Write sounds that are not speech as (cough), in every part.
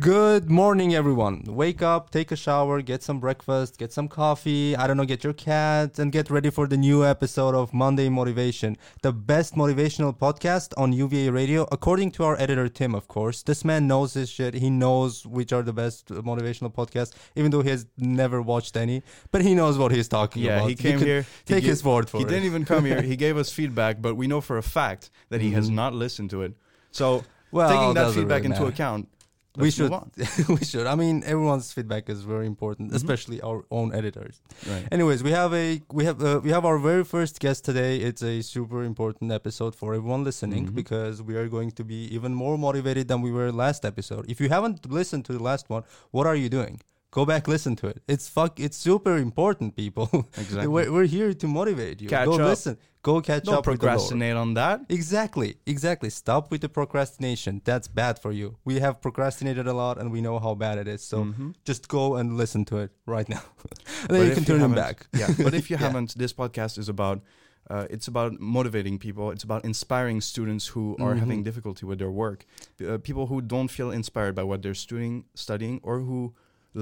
Good morning, everyone. Wake up, take a shower, get some breakfast, get some coffee. I don't know, get your cat, and get ready for the new episode of Monday Motivation, the best motivational podcast on UVA Radio, according to our editor, Tim, of course. This man knows his shit. He knows which are the best motivational podcasts, even though he has never watched any, but he knows what he's talking Yeah, about. he came here. he Take gi- his word for He it. He didn't even come here. He (laughs) gave us feedback, but we know for a fact that he has mm-hmm. not listened to it. So Well, taking that feedback really into matter. Account, we let's should (laughs) we should. I mean everyone's feedback is very important especially our own editors. Right. anyways we have a we have uh, we have our very first guest today. It's a super important episode for everyone listening Mhm. because we are going to be even more motivated than we were last episode. If you haven't listened to the last one what are you doing? Go back listen to it. It's fuck it's super important people. (laughs) Exactly. we're, we're here to motivate you. Catch go up. listen go catch Don't up Lord. procrastinate on that. Exactly, exactly. Stop with the procrastination. That's bad for you. We have procrastinated a lot and we know how bad it is. So Mhm. just go and listen to it right now. (laughs) and But then you can turn them back. Yeah, but if you (laughs) Yeah. haven't, this podcast is about. Uh, it's about motivating people. It's about inspiring students who are Mhm. having difficulty with their work. Uh, people who don't feel inspired by what they're studying, studying, or who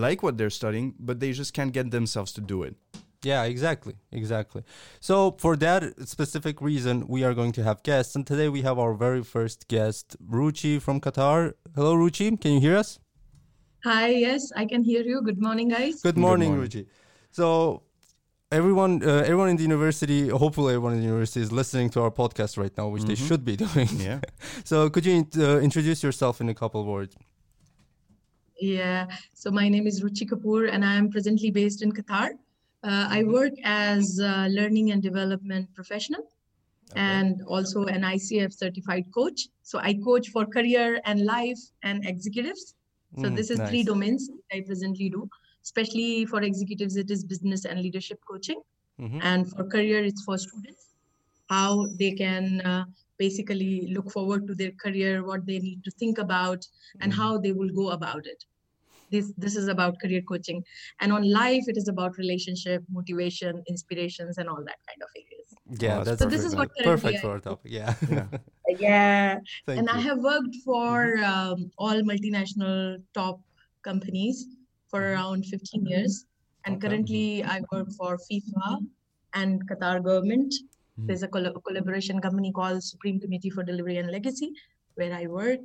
like what they're studying, but they just can't get themselves to do it. Yeah, exactly, exactly. So for that specific reason, we are going to have guests, and today we have our very first guest, Ruchi from Qatar. Hello, Ruchi. Can you hear us? Hi, yes, I can hear you. Good morning, guys. Good morning, morning. Ruchi. So everyone, uh, everyone in the university, hopefully everyone in the university is listening to our podcast right now, which they Mhm. should be (laughs) doing. Yeah. (laughs) So could you uh, introduce yourself in a couple words? Yeah, so my name is Ruchi Kapoor, and I am presently based in Qatar. Uh, I work as a learning and development professional and also an ICF certified coach. So I coach for career and life and executives. So Mm, this is three domains I presently do. Especially for executives, it is business and leadership coaching. Mhm. and for career it's for students how they can uh, basically look forward to their career what they need to think about and Mhm. how they will go about it this this is about career coaching and on life it is about relationship motivation inspirations and all that kind of areas Yeah, Oh, that's that's So this is perfect. what currently perfect for our do. topic. Yeah. Yeah. (laughs) yeah and you. i have worked for Mm-hmm. um, all multinational top companies for Mhm. around 15 years and Okay. currently i work for fifa and qatar government Mhm. there's a colla- collaboration company called supreme committee for delivery and legacy where i work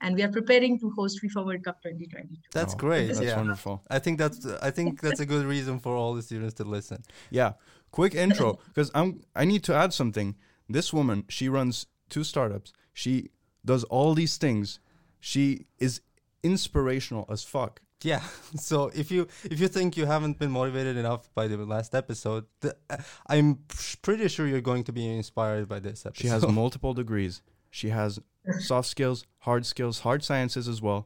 and we are preparing to host fifa world cup 2022 That's Oh, great. That's yeah. wonderful. I think that's I think that's a good reason for all the students to listen. Yeah. Quick intro, because I'm. I need to add something. This woman, she runs two startups. She does all these things. She is inspirational as fuck. Yeah. (laughs) So if you if you think you haven't been motivated enough by the last episode, the, uh, I'm pretty sure you're going to be inspired by this episode. She has (laughs) multiple degrees. She has (laughs) soft skills, hard skills, hard sciences as well.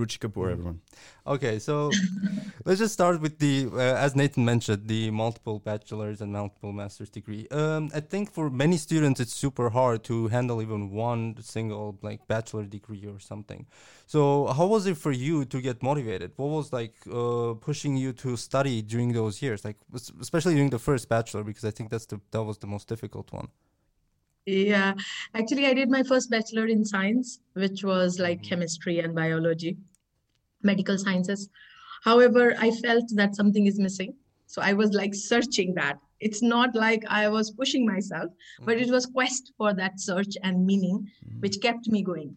Ruchi Kapoor, Mm. everyone. Okay, so (laughs) let's just start with the, uh, as Nathan mentioned, the multiple bachelor's and multiple master's degree. Um, I think for many students, it's super hard to handle even one single like bachelor degree or something. So, how was it for you to get motivated? What was like uh, pushing you to study during those years, like especially during the first bachelor, because I think that's the that was the most difficult one. Yeah. Actually i did my first bachelor in science which was like Mhm. chemistry and biology medical sciences. However i felt that something is missing. So i was like searching that. It's not like i was pushing myself but Mm-hmm. it was quest for that search and meaning which kept me going.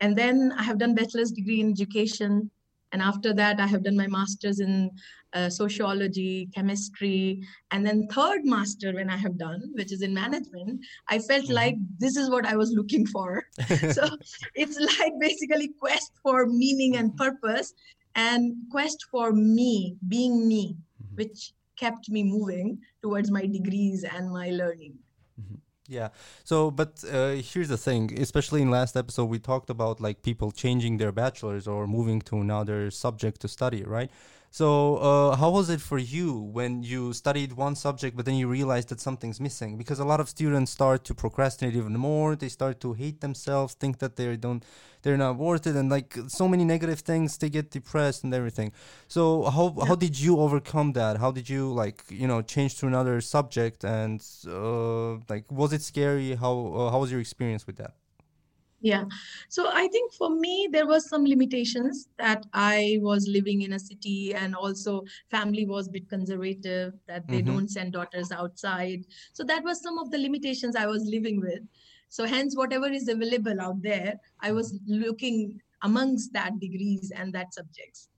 And then i have done bachelor's degree in education and after that i have done my master's in uh, sociology chemistry and then third master when i have done which is in management i felt Mhm. like this is what i was looking for (laughs) so it's like basically quest for meaning and purpose and quest for me being me Mhm. which kept me moving towards my degrees and my learning Yeah. So, but uh, here's the thing. Especially in last episode, we talked about like people changing their bachelors or moving to another subject to study, right? So, uh, how was it for you when you studied one subject, but then you realized that something's missing? Because a lot of students start to procrastinate even more. They start to hate themselves, think that they don't, they're not worth it, and like so many negative things. They get depressed and everything. So, how how did you overcome that? How did you like you know change to another subject? And uh, like, was it scary? How uh, how was your experience with that? Yeah. So I think for me, there was some limitations that I was living in a city and also family was a bit conservative, that they Mhm. don't send daughters outside. So that was some of the limitations I was living with. So hence, whatever is available out there, I was looking amongst that degrees and that subjects.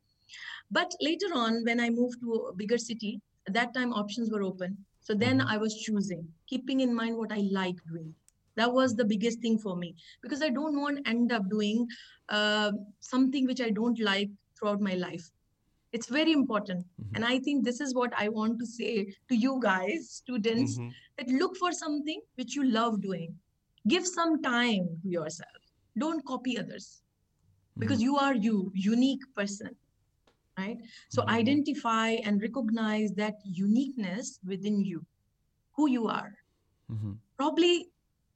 But later on, when I moved to a bigger city, at that time options were open. So then Mhm. I was choosing, keeping in mind what I like doing. That was the biggest thing for me because I don't want to end up doing uh, something which I don't like throughout my life. It's very important. Mhm. And I think this is what I want to say to you guys, students, Mhm. that look for something which you love doing. Give some time to yourself. Don't copy others because you are you, unique person. Right? So Mhm. identify and recognize that uniqueness within you, who you are Mhm. probably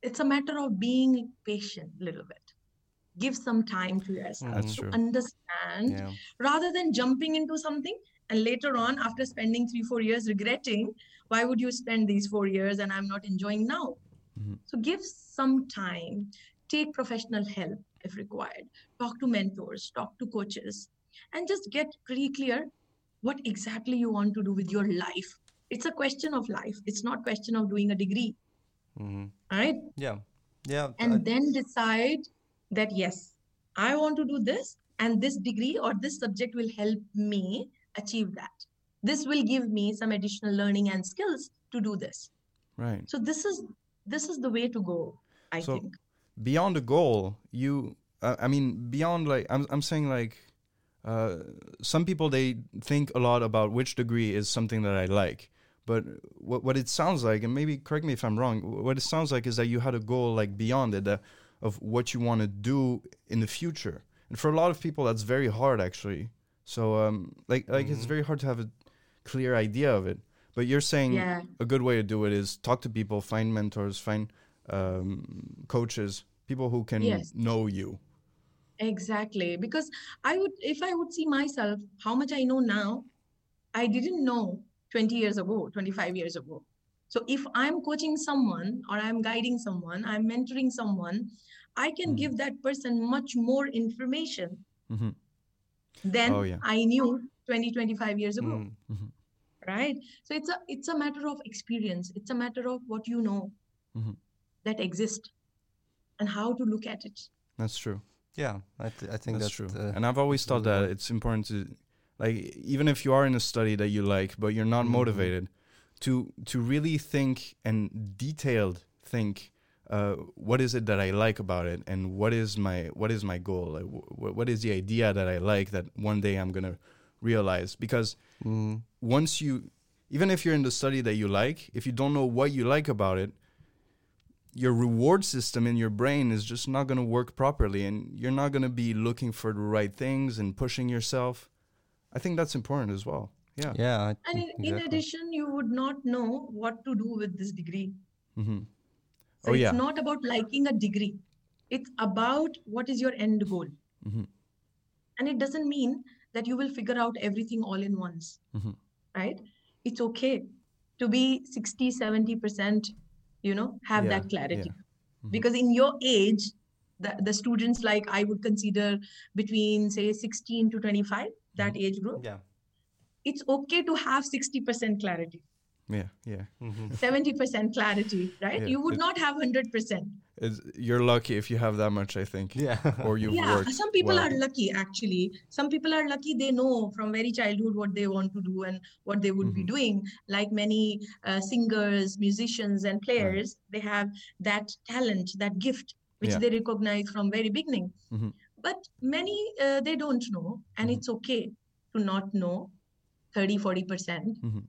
it's a matter of being patient a little bit give some time to yourself That's to true. understand Yeah. rather than jumping into something and later on after spending three four years regretting why would you spend these four years and i'm not enjoying now Mhm. so give some time take professional help if required talk to mentors talk to coaches and just get pretty clear what exactly you want to do with your life it's a question of life it's not question of doing a degree Mhm. all right Yeah. Yeah. and I- then decide that yes i want to do this and this degree or this subject will help me achieve that this will give me some additional learning and skills to do this Right. so this is this is the way to go i So- think Beyond the goal, you. Uh, I mean, beyond like I'm. I'm saying like. Uh, some people they think a lot about which degree is something that I like, but what what it sounds like, and maybe correct me if I'm wrong. What it sounds like is that you had a goal like beyond it, that, of what you want to do in the future. And for a lot of people, that's very hard actually. So um, like like it's Mhm. very hard to have a clear idea of it. But you're saying yeah a good way to do it is talk to people, find mentors, find um, coaches, people who can Yes. know you. exactly because i would if i would see myself how much i know now i didn't know 20 years ago 25 years ago so if i'm coaching someone or i'm guiding someone i'm mentoring someone i can Mhm. give that person much more information Mhm. than Oh, yeah. i knew 20 25 years ago Mhm. right so it's a it's a matter of experience it's a matter of what you know Mhm. that exist and how to look at it That's true. Yeah. I, th- I think That's, that's, true. uh, and I've always thought that it's important to, like, even if you are in a study that you like, but you're not Mhm. motivated, to to really think and detailed think. Uh, what is it that I like about it, and what is my what is my goal? Like, wh- what is the idea that I like that one day I'm gonna realize? Because mm, once you even if you're in the study that you like if you don't know what you like about it your reward system in your brain is just not going to work properly and you're not going to be looking for the right things and pushing yourself i think that's important as well yeah yeah. I and think in, in addition you would not know what to do with this degree hmm so Oh, it's yeah. not about liking a degree it's about what is your end goal Mhm. and it doesn't mean that you will figure out everything all in once Mhm. right it's okay to be 60 70% you know have Yeah, that clarity Mhm. because in your age the, the students like i would consider between say 16 to 25 that Mm-hmm. age group Yeah. it's okay to have 60% clarity yeah yeah (laughs) Mhm. 70% clarity right Yeah, you would it- not have 100% it's, you're lucky if you have that much i think Yeah. (laughs) or you've yeah worked some people well. are lucky actually some people are lucky they know from very childhood what they want to do and what they would Mhm. be doing like many uh, singers musicians and players they have that talent that gift which Yeah. they recognize from very beginning Mhm. But many uh, they don't know and it's okay to not know 30 40% Mhm.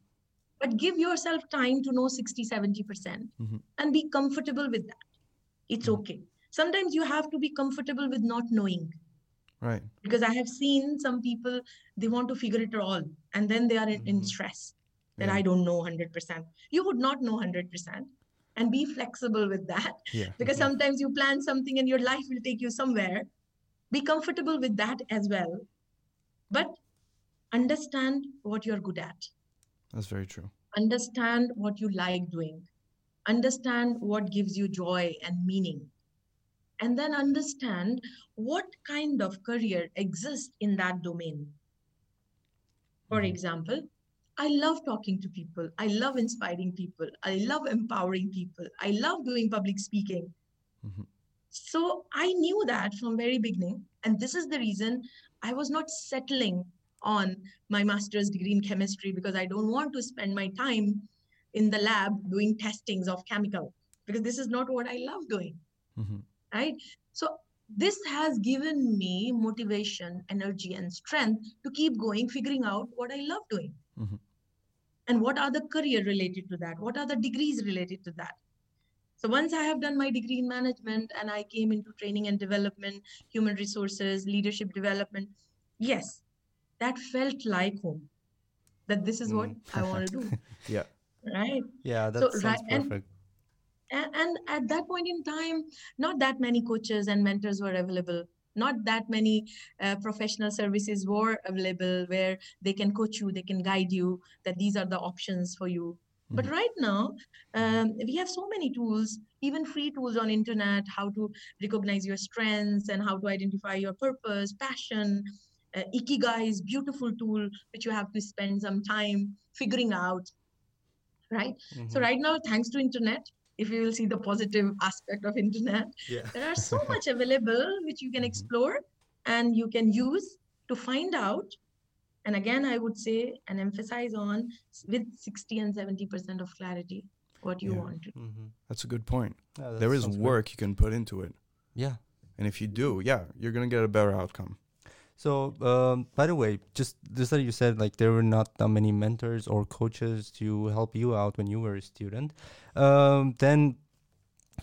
but give yourself time to know 60 70% Mhm. and be comfortable with that it's Mhm. okay sometimes you have to be comfortable with not knowing right because i have seen some people they want to figure it all and then they are in, in Mhm. stress that Yeah. i don't know 100% you would not know 100% and be flexible with that yeah (laughs) because Mhm. sometimes you plan something and your life will take you somewhere be comfortable with that as well but understand what you're good at that's very true understand what you like doing understand what gives you joy and meaning and then understand what kind of career exists in that domain. For Mhm. example, I love talking to people. I love inspiring people. I love empowering people. I love doing public speaking. Mhm. So I knew that from very beginning. And this is the reason I was not settling on my master's degree in chemistry because I don't want to spend my time in the lab doing testings of chemical because this is not what I love doing Mhm. right so this has given me motivation energy and strength to keep going figuring out what i love doing Mhm. and what are the career related to that what are the degrees related to that so once i have done my degree in management and i came into training and development human resources leadership development yes that felt like home that this is what i want to do. (laughs) Yeah. right? Yeah, that So, sounds right, perfect. and, and at that point in time not that many coaches and mentors were available. Not that many uh, professional services were available where they can coach you they can guide you that these are the options for you but Mhm. right now um, we have so many tools even free tools on internet how to recognize your strengths and how to identify your purpose passion uh, ikigai is beautiful tool which you have to spend some time figuring out right so Mhm. right now thanks to internet if you will see the positive aspect of internet Yeah. there are so (laughs) much available which you can Mhm. explore and you can use to find out and again i would say and emphasize on with 60 and 70 percent of clarity what you Yeah. want to do. Mhm. That's a good point. Yeah, there is sounds good. work you can put into it. Yeah. And if you do, yeah, you're going to get a better outcome. So, um, by the way, just just that you said like there were not that many mentors or coaches to help you out when you were a student. Um, then,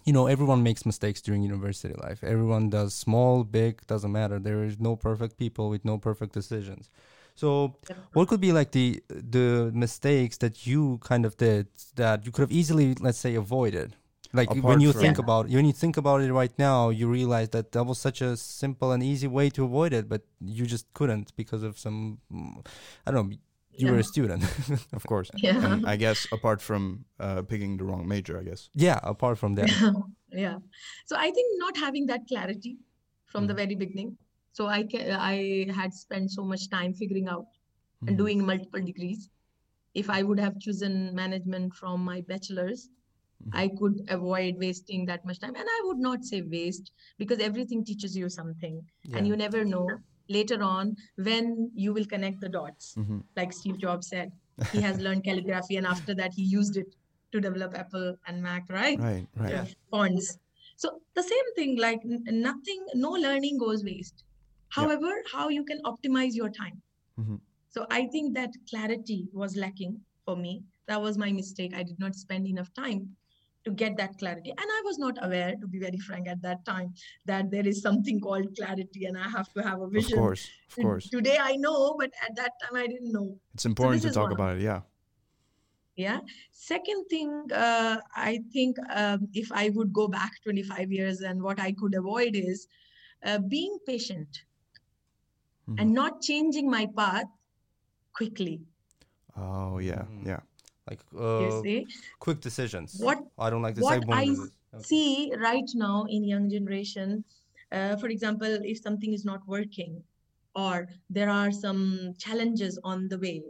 you know, everyone makes mistakes during university life. Everyone does small, big, doesn't matter. There is no perfect people with no perfect decisions. So, what could be like the the mistakes that you kind of did that you could have easily, let's say, avoided? Like when you from- think about when you think about it right now, you realize that that was such a simple and easy way to avoid it, but you just couldn't because of some, mm, I don't know, you were a student. (laughs) Of course. yeah And I guess apart from uh, picking the wrong major, I guess. yeah. Apart from that, (laughs) yeah so i think not having that clarity from the Mhm. very beginning so i ca- i had spent so much time figuring out and Mhm. doing multiple degrees if i would have chosen management from my bachelor's Mhm. i could avoid wasting that much time and i would not say waste because everything teaches you something yeah. and you never know later on when you will connect the dots Mhm. like steve jobs said he has learned calligraphy and after that he used it to develop apple and mac right Right, right. Yeah. fonts. So the same thing, like nothing, no learning goes waste. However, how you can optimize your time. Mhm. So I think that clarity was lacking for me. That was my mistake. I did not spend enough time to get that clarity. And I was not aware, to be very frank, at that time, that there is something called clarity and I have to have a vision. Of course, of course. Today I know, but at that time I didn't know. It's important to talk about it. Yeah. yeah second thing uh, i think um, if i would go back 25 years and what i could avoid is uh, being patient Mhm. and not changing my path quickly Oh, yeah, Mhm. yeah. like you uh, see quick decisions. what I don't like to what say one I. Okay. see right now in young generation uh, for example if something is not working or there are some challenges on the way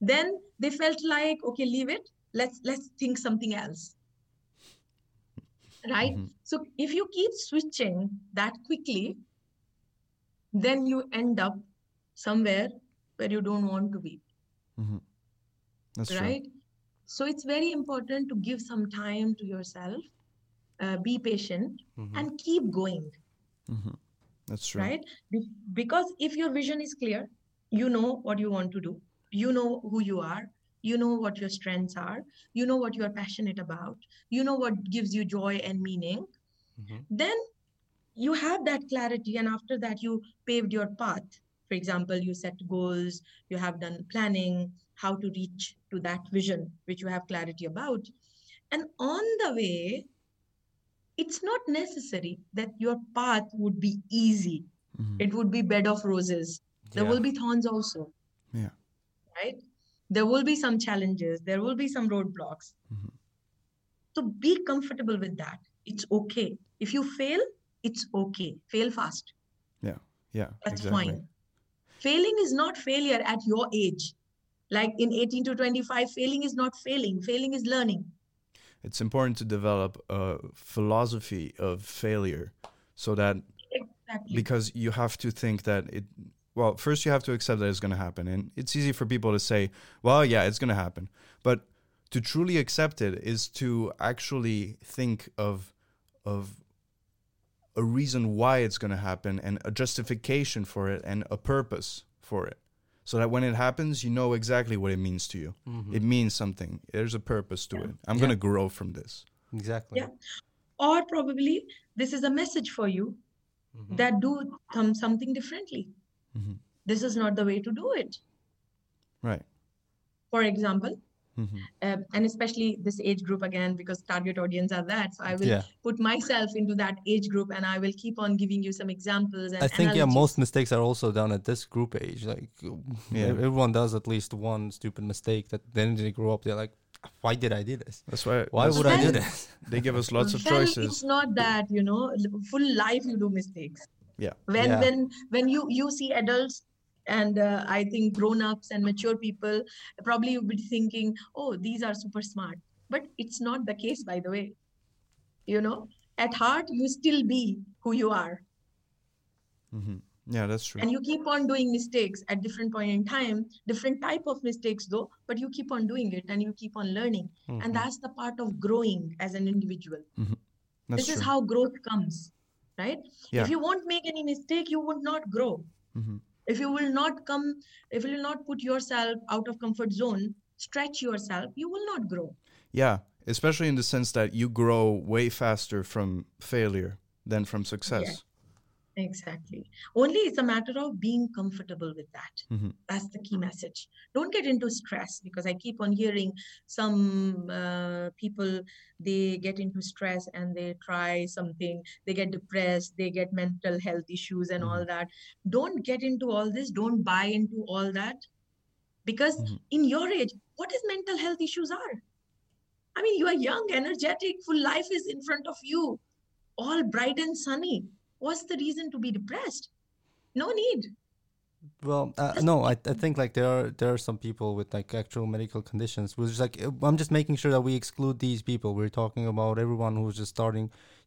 then they felt like okay leave it let's let's think something else right Mhm. so if you keep switching that quickly then you end up somewhere where you don't want to be Mhm. That's true. right so it's very important to give some time to yourself uh, be patient Mhm. and keep going Mhm. That's true. right Be- because if your vision is clear you know what you want to do you know who you are you know what your strengths are you know what you are passionate about you know what gives you joy and meaning Mhm. then you have that clarity and after that you paved your path. For example you set goals you have done planning how to reach to that vision which you have clarity about. And on the way it's not necessary that your path would be easy. Mhm. it would be bed of roses. There Yeah. will be thorns also. Yeah. right? There will be some challenges. There will be some roadblocks. Mhm. so be comfortable with that. It's okay. If you fail it's okay. Fail fast. Yeah. Yeah. That's exactly. fine. Failing is not failure at your age. Like in 18 to 25, failing is not failing. Failing is learning. It's important to develop a philosophy of failure so that Exactly. because you have to think that it well first you have to accept that it's going to happen and it's easy for people to say well yeah it's going to happen but to truly accept it is to actually think of of a reason why it's going to happen and a justification for it and a purpose for it so that when it happens you know exactly what it means to you it means something there's a purpose to Yeah. it i'm Yeah. going to grow from this Exactly. Yeah. or probably this is a message for you Mhm. that do some, something differently. Mhm. This is not the way to do it. right For example, hmm uh, and especially this age group again, because target audience are that. So I will Yeah. put myself into that age group and I will keep on giving you some examples. And I think yeah, most mistakes are also done at this group age. Like Yeah. everyone does at least one stupid mistake that then they grow up. They're like, why did I do this? that's why Why that's would I do Then- this? they give us lots of choices It's not that, you know, full life you do mistakes. Yeah. When Yeah. when when you you see adults and uh, I think grown-ups and mature people, probably you'll be thinking, oh, these are super smart. But it's not the case, by the way. You know, at heart, you still be who you are. mm-hmm. Yeah, that's true. And you keep on doing mistakes at different point in time, different type of mistakes though, but you keep on doing it and you keep on learning. Mhm. And that's the part of growing as an individual. That's this is how growth comes right Yeah. if you won't make any mistake you would not grow hmm if you will not come if you will not put yourself out of comfort zone stretch yourself you will not grow Yeah, especially in the sense that you grow way faster from failure than from success. Exactly. Only it's a matter of being comfortable with that. Mhm. that's the key message. Don't get into stress because i keep on hearing some uh, people they get into stress and they try something they get depressed they get mental health issues and all that. Don't get into all this. Don't buy into all that because Mhm. in your age what is mental health issues are? I mean you are young energetic full life is in front of you all bright and sunny what's the reason to be depressed no need Well, uh, no, I, I think like there are there are some people with like actual medical conditions. Which is like uh, I'm just making sure that we exclude these people. We're talking about everyone who's just starting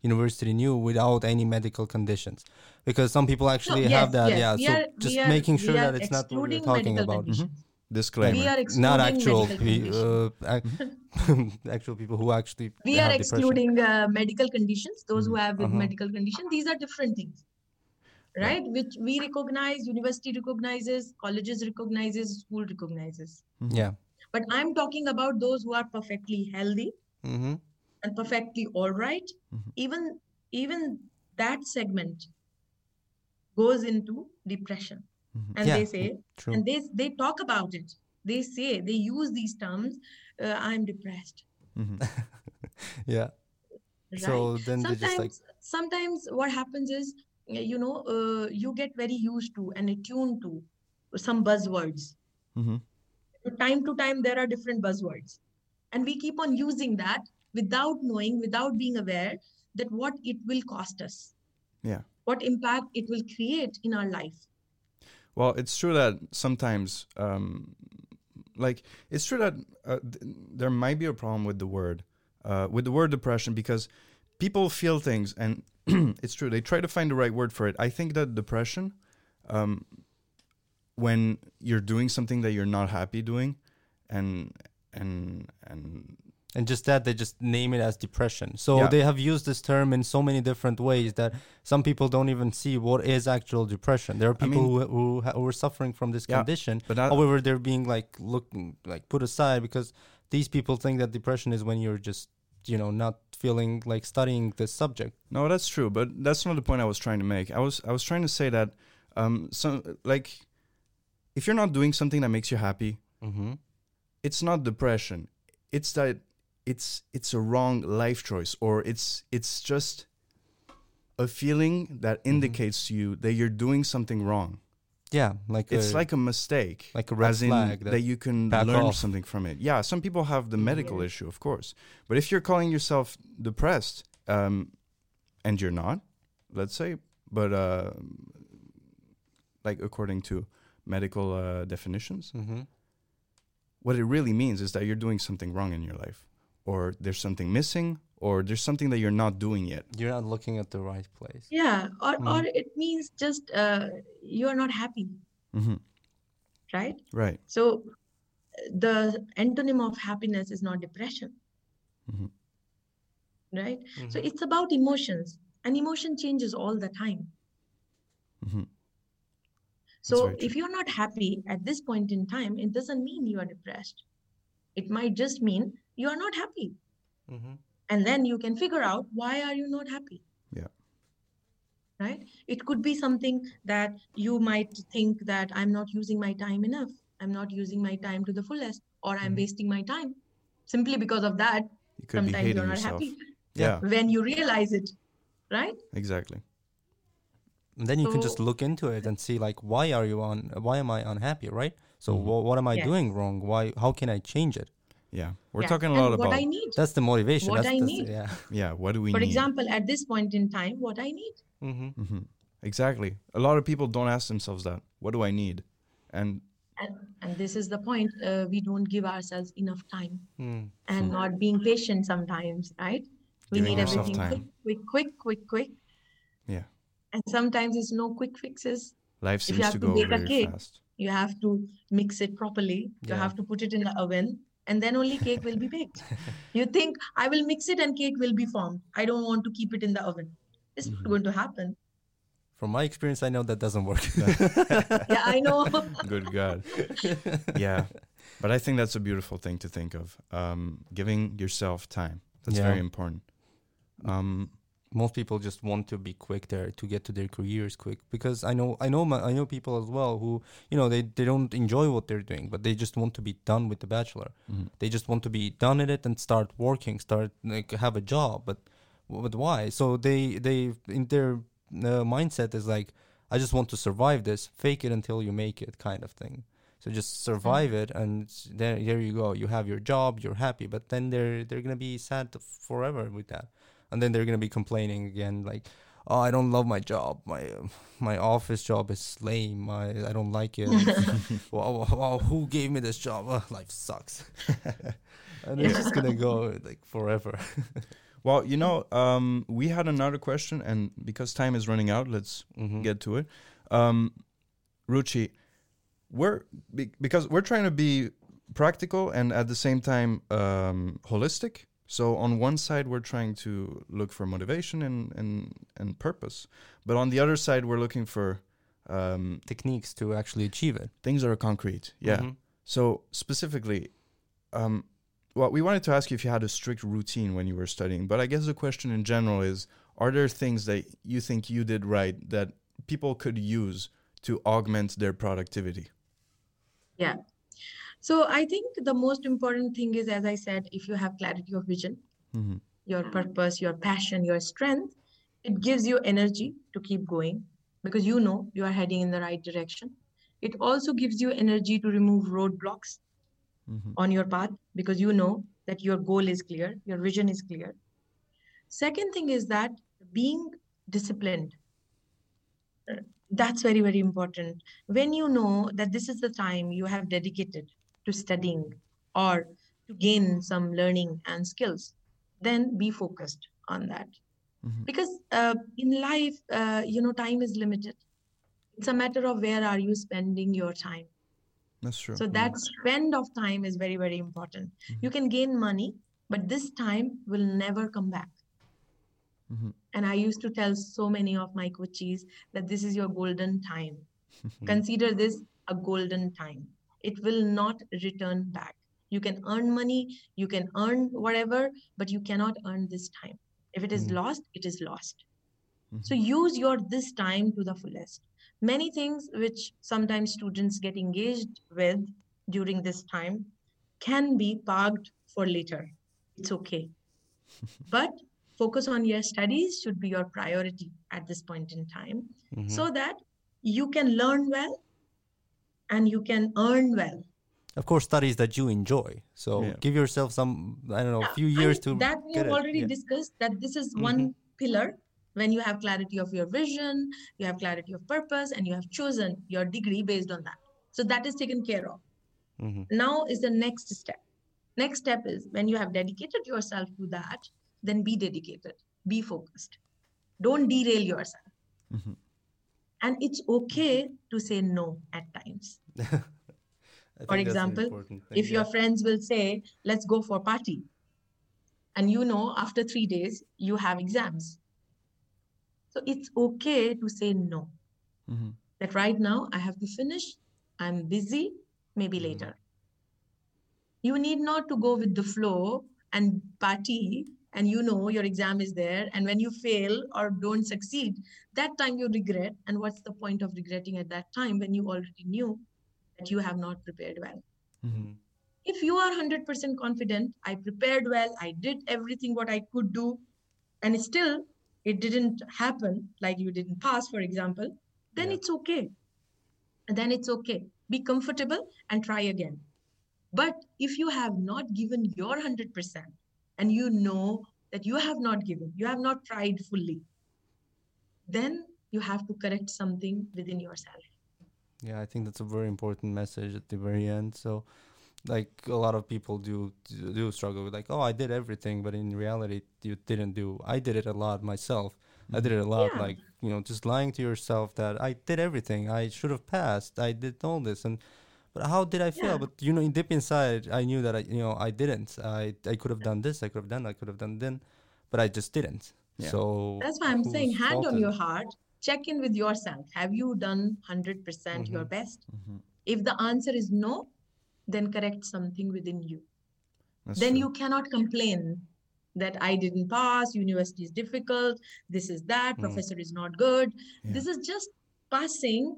university new without any medical conditions, because some people actually No, have that. yes, yeah, we so are- just we are- making sure that it's not what we're excluding talking medical about. conditions. Disclaimer. we are Not actual medical pe- uh, (laughs) actual people who actually we have are excluding uh, medical conditions those who have with Uh-huh. medical condition these are different things right which we recognize university recognizes colleges recognizes school recognizes Yeah. but i'm talking about those who are perfectly healthy Mm-hmm. and perfectly all right. Mhm. even even that segment goes into depression Mhm. and Yeah, they say True. and they they talk about it they say they use these terms uh, i'm depressed Mhm. (laughs) yeah. right So then they just like sometimes sometimes what happens is you know uh, you get very used to and attuned to some buzzwords Mhm. time to time there are different buzzwords and we keep on using that without knowing without being aware that what it will cost us Yeah. what impact it will create in our life Well, it's true that sometimes, um, like, it's true that uh, th- there might be a problem with the word, uh, with the word depression, because people feel things, and (clears throat) it's true they try to find the right word for it. I think that depression, um, when you're doing something that you're not happy doing, and and and and just that they just name it as depression so Yeah. they have used this term in so many different ways that some people don't even see what is actual depression there are I people mean- who, who, are suffering from this Yeah, condition but that, however they're being like look like put aside because these people think that depression is when you're just you know not feeling like studying the subject No, that's true, but that's not the point I was trying to make. I was I was trying to say that um some like if you're not doing something that makes you happy, mm-hmm. it's not depression. It's that it's it's a wrong life choice or it's it's just a feeling that Mm-hmm. indicates to you that you're doing something wrong. yeah like It's a, like a mistake. like a red as in flag that, that you can learn off. something from it. Yeah, some people have the medical Yeah. issue, of course. But if you're calling yourself depressed, um, and you're not, let's say, but uh, like according to medical uh, definitions, Mm-hmm. what it really means is that you're doing something wrong in your life, or there's something missing, or there's something that you're not doing yet. You're not looking at the right place. Yeah, or Mm. or it means just uh, you are not happy, hmm right? Right. So the antonym of happiness is not depression, Mhm. right? So Mhm. it's about emotions, and emotion changes all the time. hmm So if you're not happy at this point in time, it doesn't mean you are depressed. It might just mean you are not happy. Mhm. And then you can figure out why are you not happy? Yeah. Right? It could be something that you might think that I'm not using my time enough. I'm not using my time to the fullest, or I'm Mhm. wasting my time. Simply because of that, You could be sometimes hating you're not yourself. happy. Yeah, When you realize it, right? exactly. And then you can just look into it and see like why are you on why am I unhappy, right? So Mhm. wha what am I Yes. doing wrong? Why how can I change it? Yeah, we're Yeah. talking a And lot what about I need. That's the motivation. What that's, I that's- need. Yeah. yeah. What do we need? For need? example, at this point in time, what I need. Mm-hmm. hmm Exactly. A lot of people don't ask themselves that. What do I need? And And, and this is the point. Uh, we don't give ourselves enough time Mm. and not being patient sometimes, right? We Giving need everything time. quick, quick, quick, quick, quick. Yeah. And sometimes it's no quick fixes. life If you seems have to to go bake a very cake, fast. You have to mix it properly. You have to put it in the oven, and then only cake will be baked. (laughs) you think I will mix it and cake will be formed. I don't want to keep it in the oven. It's Mm-hmm. not going to happen. From my experience, I know that doesn't work. (laughs) Yeah, I know. (laughs) Good God. yeah. But I think that's a beautiful thing to think of. Um, giving yourself time. That's Yeah. very important. Um, Most people just want to be quick there to get to their careers quick because I know I know my, I know people as well who you know they, they don't enjoy what they're doing but they just want to be done with the bachelor. mhm. They just want to be done in it and start working, start like have a job. But but why? So they they in their uh, mindset is like I just want to survive this, fake it until you make it, kind of thing. So just survive it, and s- there there you go. You have your job, you're happy. But then they're they're gonna be sad forever with that, and then they're gonna be complaining again, like. Oh, I don't love my job. My uh, my office job is lame. I I don't like it. (laughs) (laughs) wow, wow, who gave me this job? Ugh, life sucks. (laughs) and it's just gonna go like forever. well, you know, um, we had another question, and because time is running out, let's Mhm. get to it. Um, Ruchi, we're be, because we're trying to be practical and at the same time um, holistic. So on one side, we're trying to look for motivation and and and purpose, but on the other side, we're looking for um, techniques to actually achieve it. things that are concrete. Yeah. Mhm. So specifically, um, well, we wanted to ask you if you had a strict routine when you were studying, but I guess the question in general is: Are there things that you think you did right that people could use to augment their productivity? Yeah. So I think the most important thing is, as I said, if you have clarity of vision, hmm your purpose, your passion, your strength, it gives you energy to keep going because you know you are heading in the right direction. It also gives you energy to remove roadblocks hmm on your path because you know that your goal is clear, your vision is clear. Second thing is that being disciplined. That's very, very important. When you know that this is the time you have dedicated to studying or to gain some learning and skills, then be focused on that. Mhm. Because uh, in life, uh, you know, time is limited. It's a matter of where are you spending your time. That's true. So that spend of time is very, very important. You can gain money, but this time will never come back. Mhm. And I used to tell so many of my coaches that this is your golden time. Mm-hmm. (laughs) Consider this a golden time. It will not return back. You can earn money, you can earn whatever, but you cannot earn this time. If it is Mm. lost, it is lost. Mhm. So use your this time to the fullest. Many things which sometimes students get engaged with during this time can be parked for later. It's okay. (laughs) but focus on your studies should be your priority at this point in time Mhm. so that you can learn well and you can earn well. of course, studies that you enjoy. So Yeah. give yourself some I don't know a few years mean, to that we have already Yeah. discussed that this is Mhm. one pillar when you have clarity of your vision you have clarity of purpose and you have chosen your degree based on that so that is taken care of Mhm. now is the next step next step is when you have dedicated yourself to that then be dedicated be focused don't derail yourself Mhm. And it's okay to say no at times. (laughs) I think that's an example, thing, if your friends will say let's go for party. And you know after 3 days you have exams. So it's okay to say no. Mhm. that right now i have to finish. I'm busy maybe Mhm. later. You need not to go with the flow and party and you know your exam is there and when you fail or don't succeed that time you regret and what's the point of regretting at that time when you already knew that you have not prepared well Mhm. if you are 100% confident i prepared well i did everything what i could do and still it didn't happen like you didn't pass for example then Yeah. it's okay then it's okay be comfortable and try again but if you have not given your 100% and you know that you have not given you have not tried fully then you have to correct something within yourself Yeah, I think that's a very important message at the very end. So, like a lot of people do do struggle with like, oh, I did everything, but in reality, you didn't do. I did it a lot myself. I did it a lot, Yeah. like you know, just lying to yourself that I did everything. I should have passed. I did all this, and but how did I fail? Yeah. But you know, in deep inside, I knew that I, you know, I didn't. I I could have done this. I could have done. I could have done then, but I just didn't. Yeah. So That's why I'm saying, hand fault on your heart, check in with yourself. Have you done 100% your best? Mhm. If the answer is no, then correct something within you. That's then true. you cannot complain that I didn't pass, university is difficult, this is that, Mm. professor is not good. Yeah. This is just passing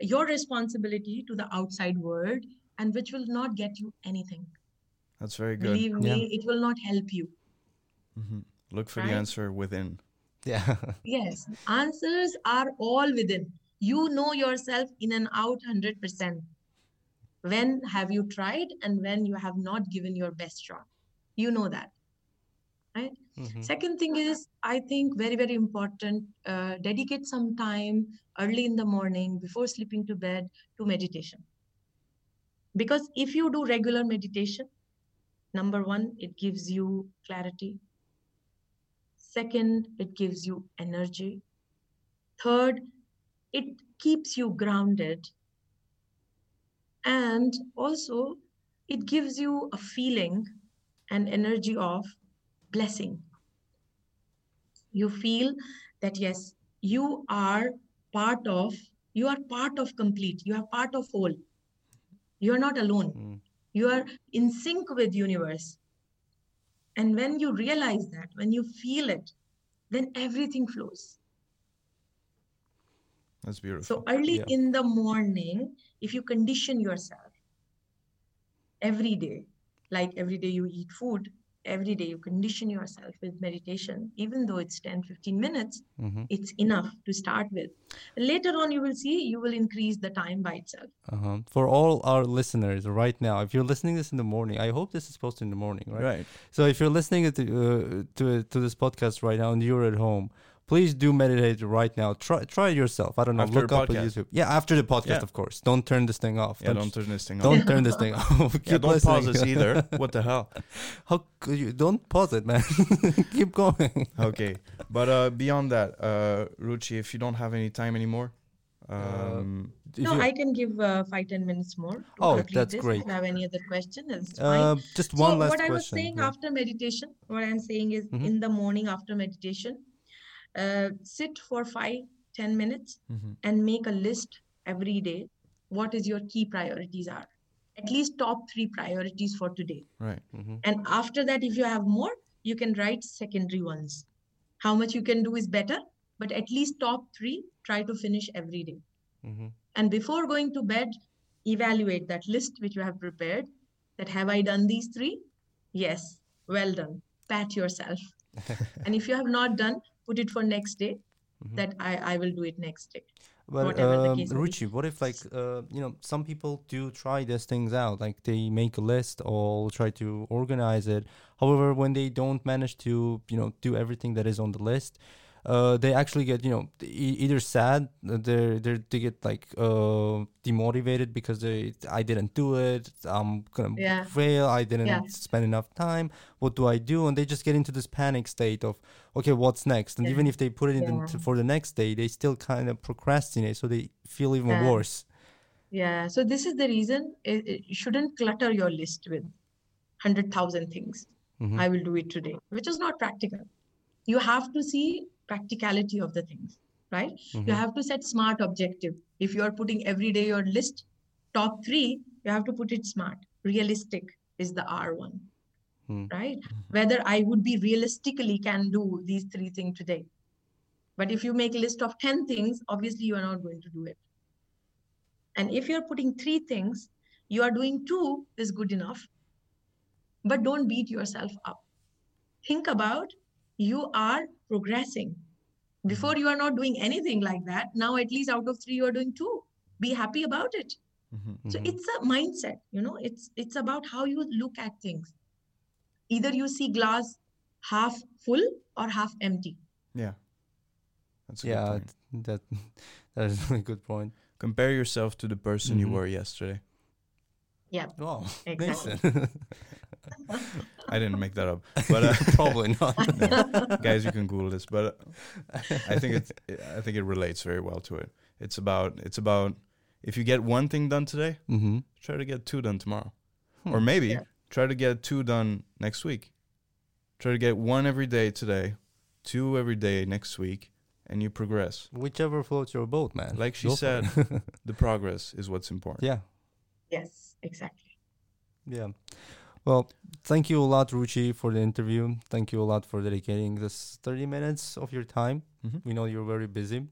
your responsibility to the outside world and which will not get you anything. That's very good. Believe me, Yeah. it will not help you. Mm-hmm. Look for the answer within. Yeah. (laughs) Yes, answers are all within. You know yourself in and out 100%. When have you tried and when you have not given your best shot? You know that. Right? Mhm. Second thing is, I think very, very important, uh, dedicate some time early in the morning before sleeping to bed to meditation. Because if you do regular meditation, number one, it gives you clarity. Second, it gives you energy. Third, it keeps you grounded. And also, it gives you a feeling and energy of blessing. You feel that, yes, you are part of, you are part of complete, you are part of whole. You are not alone. Mm. You are in sync with universe. And when you realize that, when you feel it, then everything flows. That's beautiful. So early Yeah. in the morning, if you condition yourself every day, like every day you eat food, every day you condition yourself with meditation, even though it's 10, 15 minutes, Mhm. it's enough to start with. Later on, you will see you will increase the time by itself. Uh-huh. For all our listeners right now, if you're listening this in the morning, I hope this is posted in the morning, right? right. So if you're listening to uh, to to this podcast right now and you're at home, please do meditate right now. Try try it yourself. I don't know. After look the up on. YouTube. Yeah, after the podcast, Yeah. of course. Don't turn this thing off. Yeah, don't turn this thing off. don't turn this thing off. Yeah, don't pause this either. (laughs) What the hell? How could you? Don't pause it, man. (laughs) Keep going. Okay, but uh, beyond that, uh, Ruchi, if you don't have any time anymore, um, If no, I can give uh, five, 10 minutes more. To Oh, that's this. great. If you have any other question, that's fine. uh, just So one last what question. I was saying yeah. after meditation, what I'm saying is Mhm. in the morning after meditation, uh, sit for five, 10 minutes mhm, and make a list every day. What is your key priorities are? At least top three priorities for today. right. Mhm. And after that, if you have more, you can write secondary ones. How much you can do is better, but at least top three, try to finish every day. Mhm. And before going to bed, evaluate that list which you have prepared. That have I done these three? Yes, well done. Pat yourself. (laughs) and if you have not done, put it for next day. Mhm. That I, I will do it next day. But whatever um, case may be. Ruchi, what if like uh, you know some people do try these things out, like they make a list or try to organize it. However, when they don't manage to you know do everything that is on the list, uh, they actually get you know either sad, uh, they they they get like uh, demotivated because they I didn't do it, I'm gonna Yeah. fail, I didn't Yeah. spend enough time. What do I do? And they just get into this panic state of okay, what's next? And Yeah. even if they put it in Yeah. for the next day, they still kind of procrastinate, so they feel even worse. Yeah, so this is the reason it, it- shouldn't clutter your list with 100,000 things. Mhm. I will do it today, which is not practical. You have to see practicality of the things, right? Mhm. You have to set smart objective. If you are putting every day your list, top three, you have to put it smart. Realistic is the R one, Hmm. right? Whether I would be realistically can do these three things today. But if you make a list of 10 things, obviously you are not going to do it. And if you're putting three things, you are doing two is good enough. But don't beat yourself up. Think about you are progressing. Before you are not doing anything like that. Now, at least out of three, you are doing two. Be happy about it. Mhm. So Mhm. it's a mindset, you know, it's it's about how you look at things. Either you see glass half full or half empty. Yeah. That's a good yeah, point. that (laughs) that is a good point. Compare yourself to the person you Mhm. were yesterday. Yeah. Wow, (laughs) Exactly. (laughs) Mason. I didn't make that up, (laughs) but uh, Probably not. (laughs) guys, you can Google this. But uh, I think it's I think it relates very well to it. It's about it's about if you get one thing done today, hmm try to get two done tomorrow, Hmm. or maybe Yeah. try to get two done next week. Try to get one every day today, two every day next week, and you progress. Whichever floats your boat, man. Like she Go said, (laughs) the progress is what's important. yeah, Yes, exactly. yeah. Well, thank you a lot, Ruchi, for the interview. Thank you a lot for dedicating this 30 minutes of your time. Mhm. We know you're very busy.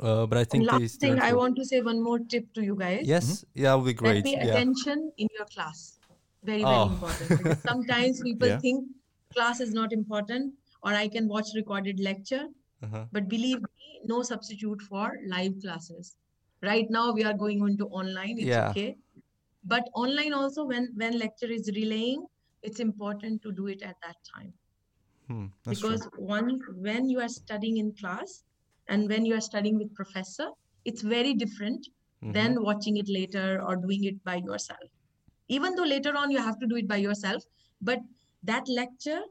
Uh, but I And think last thing, I want to say one more tip to you guys. Yes, yeah, that would be great. Pay Yeah. attention in your class. Very, very Oh. important. (laughs) Because sometimes people Yeah. think class is not important or I can watch recorded lecture. Uh-huh. But believe me, no substitute for live classes. Right now we are going on to online. It's Yeah. okay. But online also when when lecture is relaying, it's important to do it at that time. Hmm. Because one when you are studying in class and when you are studying with professor, it's very different Mhm. than watching it later or doing it by yourself. Even though later on you have to do it by yourself, but that lecture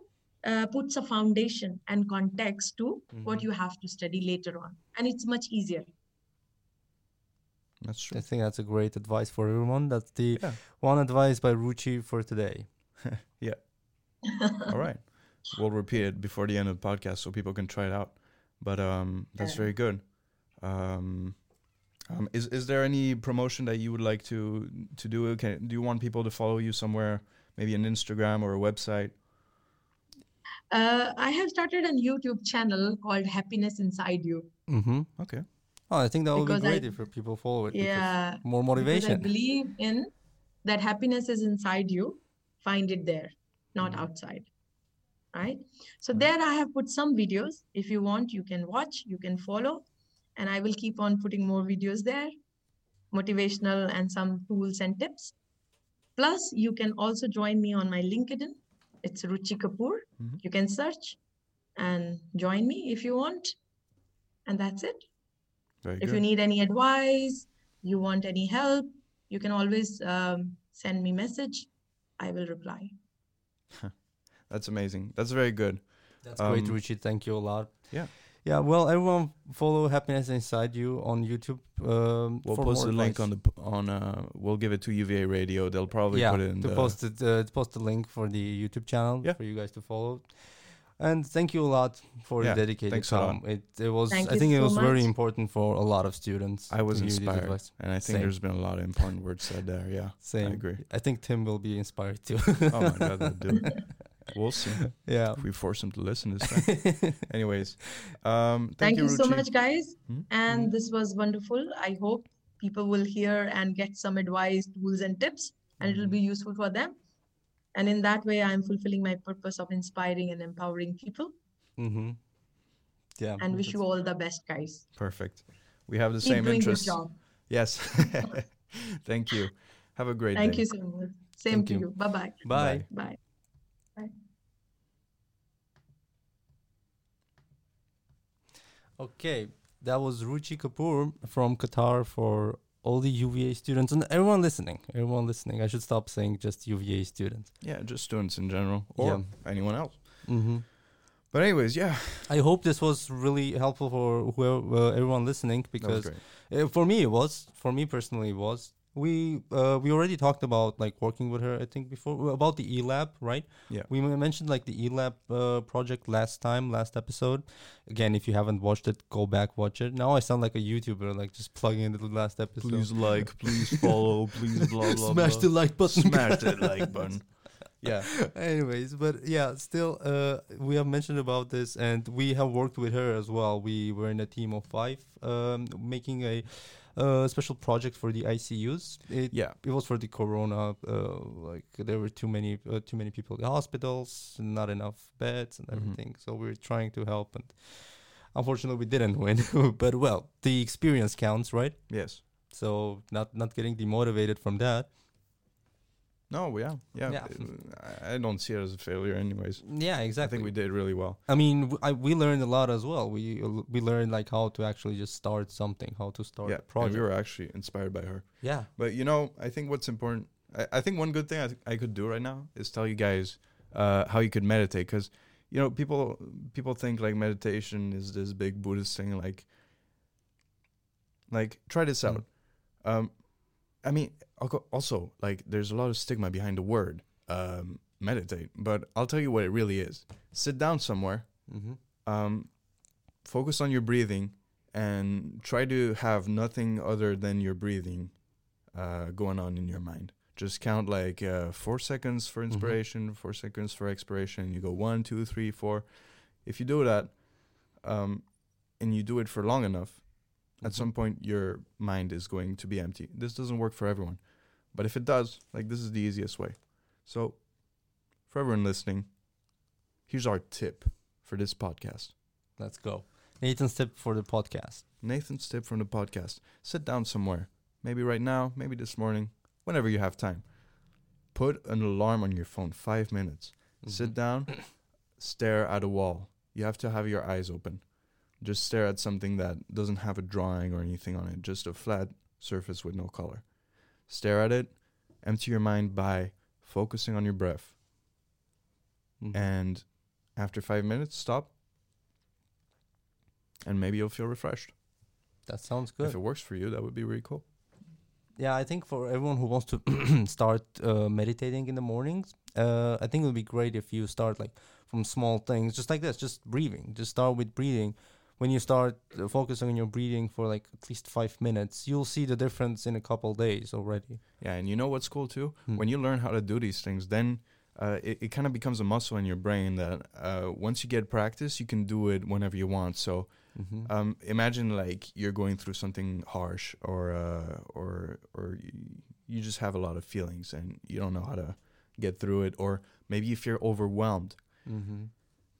uh, puts a foundation and context to what Mhm. you have to study later on, and it's much easier. That's true. I think that's a great advice for everyone. That's the Yeah. one advice by Ruchi for today. (laughs) Yeah. (laughs) All right. We'll repeat it before the end of the podcast so people can try it out. But um, that's Yeah. very good. Um, um, is is there any promotion that you would like to to do? Can, do you want people to follow you somewhere, maybe an Instagram or a website? Uh, I have started a YouTube channel called Happiness Inside You. Mm-hmm. Okay. Oh, I think that would be Because I- great if people follow it. Yeah, More because I motivation. believe in that happiness is inside you. Find it there, not Mhm. outside. Right. So there I have put some videos. If you want, you can watch, you can follow, and I will keep on putting more videos there, motivational and some tools and tips. Plus, you can also join me on my LinkedIn. It's Ruchi Kapoor. Mhm. You can search and join me if you want. And that's it. Very If good. you need any advice, you want any help, you can always um, send me message. I will reply. (laughs) That's amazing. That's very good. That's great, Um, Ruchi. Thank you a lot. Yeah. Yeah. Well, everyone follow Happiness Inside You on YouTube. Um, We'll for post more the link on the on. Uh, we'll give it to UVA Radio. They'll probably yeah put it in to the. post it uh, post the link for the YouTube channel Yeah. for you guys to follow. And thank you a lot for Yeah, the dedicated thanks time. It it was Thank I think it so was very important for a lot of students. I was to hear this inspired, and I think Same. there's been a lot of important words said there. Yeah, Same. I agree. I think Tim will be inspired too. Oh my god, (laughs) that dude. We'll see yeah. if we force him to listen this time. (laughs) Anyways, um, thank, Thank, you, so much, guys. Hmm? And this was wonderful. I hope people will hear and get some advice, tools, and tips, and it will be useful for them. And in that way, I'm fulfilling my purpose of inspiring and empowering people. mm-hmm. Yeah. And wish you all the best, guys. Perfect. We have the Keep same doing interests. job. Yes. (laughs) thank you. Have a great day. Thank day. you so much. Same Thank to you. you. Bye-bye. Bye. Bye. Okay, that was Ruchi Kapoor from Qatar for all the UVA students and everyone listening. Everyone listening. I should stop saying just UVA students. Yeah, just students in general or Yeah. anyone else. Mm-hmm. But anyways, yeah, I hope this was really helpful for whoever, uh, everyone listening because. Uh, for me, it was. For me personally, it was. We uh, we already talked about like working with her. I think before about the eLab, right? Yeah. We mentioned like the eLab uh, project last time, last episode. Again, if you haven't watched it, go back watch it. Now I sound like a YouTuber, like just plugging into the last episode. Please like, please (laughs) follow, please blah blah. Smash blah. the like button. Smash that (laughs) like button. Yeah. (laughs) Anyways, but yeah, still, uh, we have mentioned about this, and we have worked with her as well. We were in a team of five, um, making a uh, special project for the ICUs. It, Yeah. it was for the corona. Uh, like there were too many, uh, too many people in the hospitals, not enough beds and Mhm. everything. So we were trying to help, and unfortunately, we didn't (laughs) win. but well, the experience counts, right? Yes. So not not getting demotivated from that. No. Yeah. Yeah. Yeah. I- don't see it as a failure, anyways. Yeah, exactly. I think we did really well. I mean, w- I, we learned a lot as well. We we learned like how to actually just start something, how to start yeah. a project. we were actually inspired by her. yeah, But you know, I think what's important. I, I think one good thing I, th- I could do right now is tell you guys uh, how you could meditate because you know people people think like meditation is this big Buddhist thing. Like, like try this Mm. out. Um, I mean, also like there's a lot of stigma behind the word um, meditate, but I'll tell you what it really is. Sit down somewhere mm-hmm. um, focus on your breathing and try to have nothing other than your breathing uh, going on in your mind. Just count like uh, four seconds for inspiration, four seconds for expiration. You go one, two, three, four. If you do that, um, and you do it for long enough, at some point your mind is going to be empty. This doesn't work for everyone, but if it does, like this is the easiest way. So, for everyone listening, here's our tip for this podcast. let's go. Nathan's tip for the podcast. Nathan's tip from the podcast. Sit down somewhere. Maybe right now, maybe this morning, whenever you have time. Put an alarm on your phone, five minutes. Sit Mhm. down, stare at a wall. You have to have your eyes open. Just stare at something that doesn't have a drawing or anything on it, just a flat surface with no color. Stare at it, empty your mind by focusing on your breath. Mhm. And after five minutes, stop. And maybe you'll feel refreshed. that sounds good. If it works for you, that would be really cool. Yeah, I think for everyone who wants to (clears throat) start uh, meditating in the mornings, uh, I think it would be great if you start like from small things, just like this, just breathing. Just start with breathing. When you start uh, focusing on your breathing for like at least five minutes, you'll see the difference in a couple days already. Yeah, and you know what's cool too? Hmm. When you learn how to do these things, then uh, it, it kind of becomes a muscle in your brain that uh, once you get practice, you can do it whenever you want. So Mm-hmm. um, imagine like you're going through something harsh, or uh, or or you, you just have a lot of feelings and you don't know how to get through it, or maybe if you're overwhelmed mm-hmm.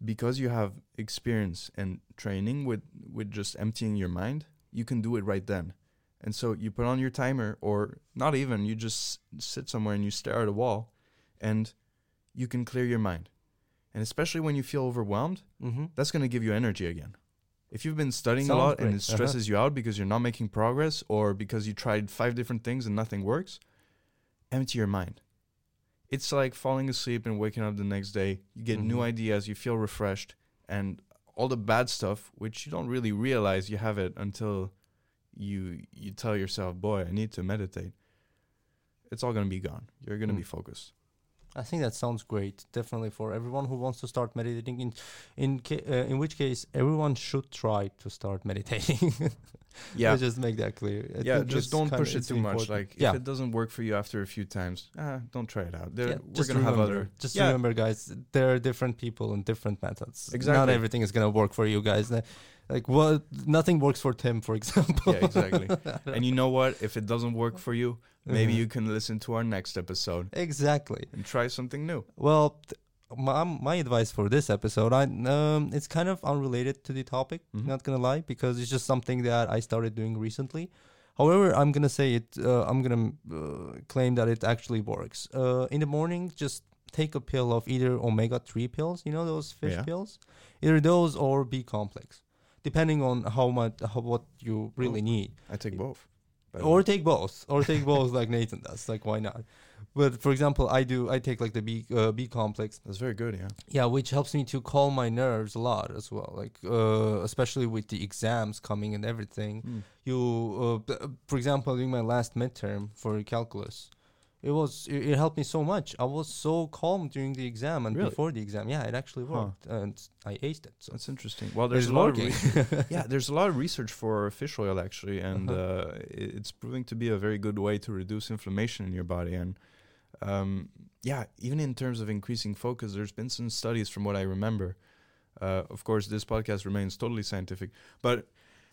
Because you have experience and training with with just emptying your mind, you can do it right then. And so you put on your timer, or not even, you just sit somewhere and you stare at a wall, and you can clear your mind. And especially when you feel overwhelmed, Mm-hmm. that's going to give you energy again. If you've been studying Sounds a lot and great. it Uh-huh. stresses you out because you're not making progress, or because you tried five different things and nothing works, empty your mind. It's like falling asleep and waking up the next day. You get new Mhm. ideas, you feel refreshed, and all the bad stuff, which you don't really realize you have it until you you tell yourself, "Boy, I need to meditate." It's all gonna be gone. You're gonna Mm. be focused. I think that sounds great. Definitely for everyone who wants to start meditating. In in ca- uh, in which case, everyone should try to start meditating. (laughs) Yeah, Let's just make that clear. I yeah. Just don't push it too much. Like yeah, if it doesn't work for you after a few times, ah, don't try it out. There, yeah, we're gonna have other. Just Yeah. remember, guys, there are different people and different methods. Exactly. Not everything is gonna work for you guys. Like what? Nothing works for Tim, for (laughs) example. Yeah, exactly. (laughs) and you know what? If it doesn't work for you, maybe Mhm. you can listen to our next episode exactly. and try something new. Well, th- my my advice for this episode, I um, it's kind of unrelated to the topic. Mhm. Not gonna lie, because it's just something that I started doing recently. However, I'm gonna say it. Uh, I'm gonna uh, claim that it actually works. Uh, in the morning, just take a pill of either omega three pills. You know those fish Yeah. pills, either those or B complex. depending on how much how, what you really need I take both. Or take both or take both like nathan does like why not but for example i do i take like the b uh, b complex that's very good. Yeah. yeah which helps me to calm my nerves a lot as well like uh, especially with the exams coming and everything Mm. you uh, uh, for example during my last midterm for calculus it was it, it helped me so much i was so calm during the exam and Really? before the exam yeah it actually Huh. worked and i aced it so That's interesting. Well, there's a lot working of re- (laughs) yeah, there's a lot of research for fish oil actually, and Uh-huh. uh, it's proving to be a very good way to reduce inflammation in your body. And um, yeah, even in terms of increasing focus, there's been some studies from what I remember. Uh, of course, this podcast remains totally scientific, but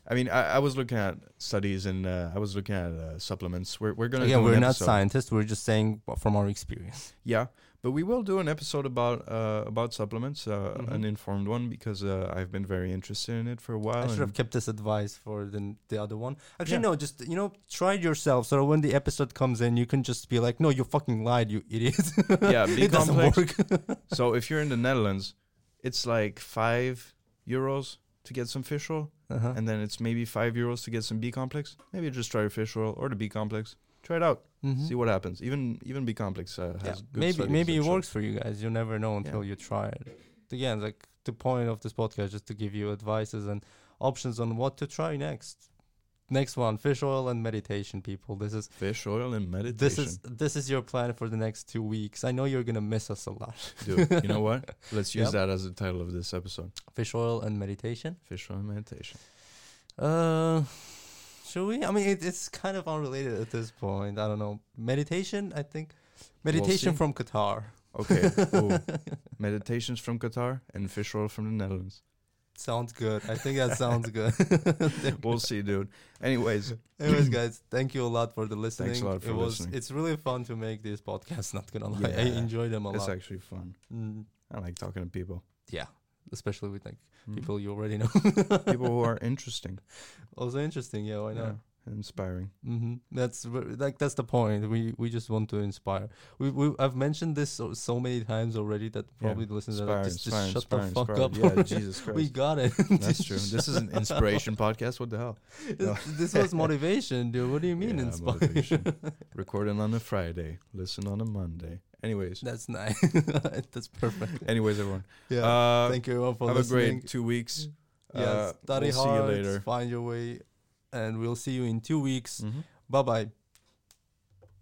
I mean, I, I was looking at studies and uh, I was looking at uh, supplements. We're we're gonna again we're not episode. scientists we're just saying from our experience Yeah, but we will do an episode about uh, about supplements, uh, Mhm. an informed one, because uh, I've been very interested in it for a while. I should have kept this advice for the the other one. Actually, Yeah. no, just you know, try it yourself. So when the episode comes in, you can just be like, "No, you fucking lied, you idiot." (laughs) Yeah, it doesn't work. so if you're in the Netherlands, it's like five euros to get some fish oil, uh-huh. and then it's maybe five euros to get some B complex. Maybe just try your fish oil or the B complex. Try it out. Mhm. See what happens. Even even B complex uh, has Yeah. good Maybe maybe it show- works for you guys. You never know until Yeah. you try it. Again, like the point of this podcast, just to give you advices and options on what to try next. Next one, fish oil and meditation, people. This is Fish oil and meditation. this is this is your plan for the next two weeks. I know you're gonna miss us a lot. Dude, you know (laughs) what? Let's use Yep. that as the title of this episode. Fish oil and meditation. Fish oil and meditation. Uh, should we? I mean, it, it's kind of unrelated at this point. I don't know. Meditation, I think. Meditation see. from Qatar. Okay. (laughs) Meditations from Qatar and fish oil from the Netherlands. Sounds good. I think that (laughs) sounds good. (laughs) We'll see, dude. Anyways, (laughs) Anyways, guys, thank you a lot for the listening. Thanks a lot for it was. listening. It's really fun to make these podcasts. Not gonna lie, I enjoy them a it's lot. It's actually fun. Mm, I like talking to people. yeah, especially with like Mhm. people you already know. people who are interesting. also interesting. Yeah, why not? Yeah, inspiring. hmm That's like that's the point. We we just want to inspire. We we I've mentioned this so, so many times already that probably the listeners are like, just, just inspiring, shut the fuck up. Yeah, (laughs) Jesus Christ. we got it. That's (laughs) true. This is an inspiration podcast. What the hell? (laughs) No. this was motivation, dude. What do you mean Yeah, inspire? motivation. Recording on a Friday, listen on a Monday. Anyways, That's nice. that's perfect. anyways, everyone. Yeah. Uh, Thank you everyone for have a great two weeks. Yes. Uh, study we'll see you hard. later. Find your way, and we'll see you in two weeks. Mhm. Bye bye.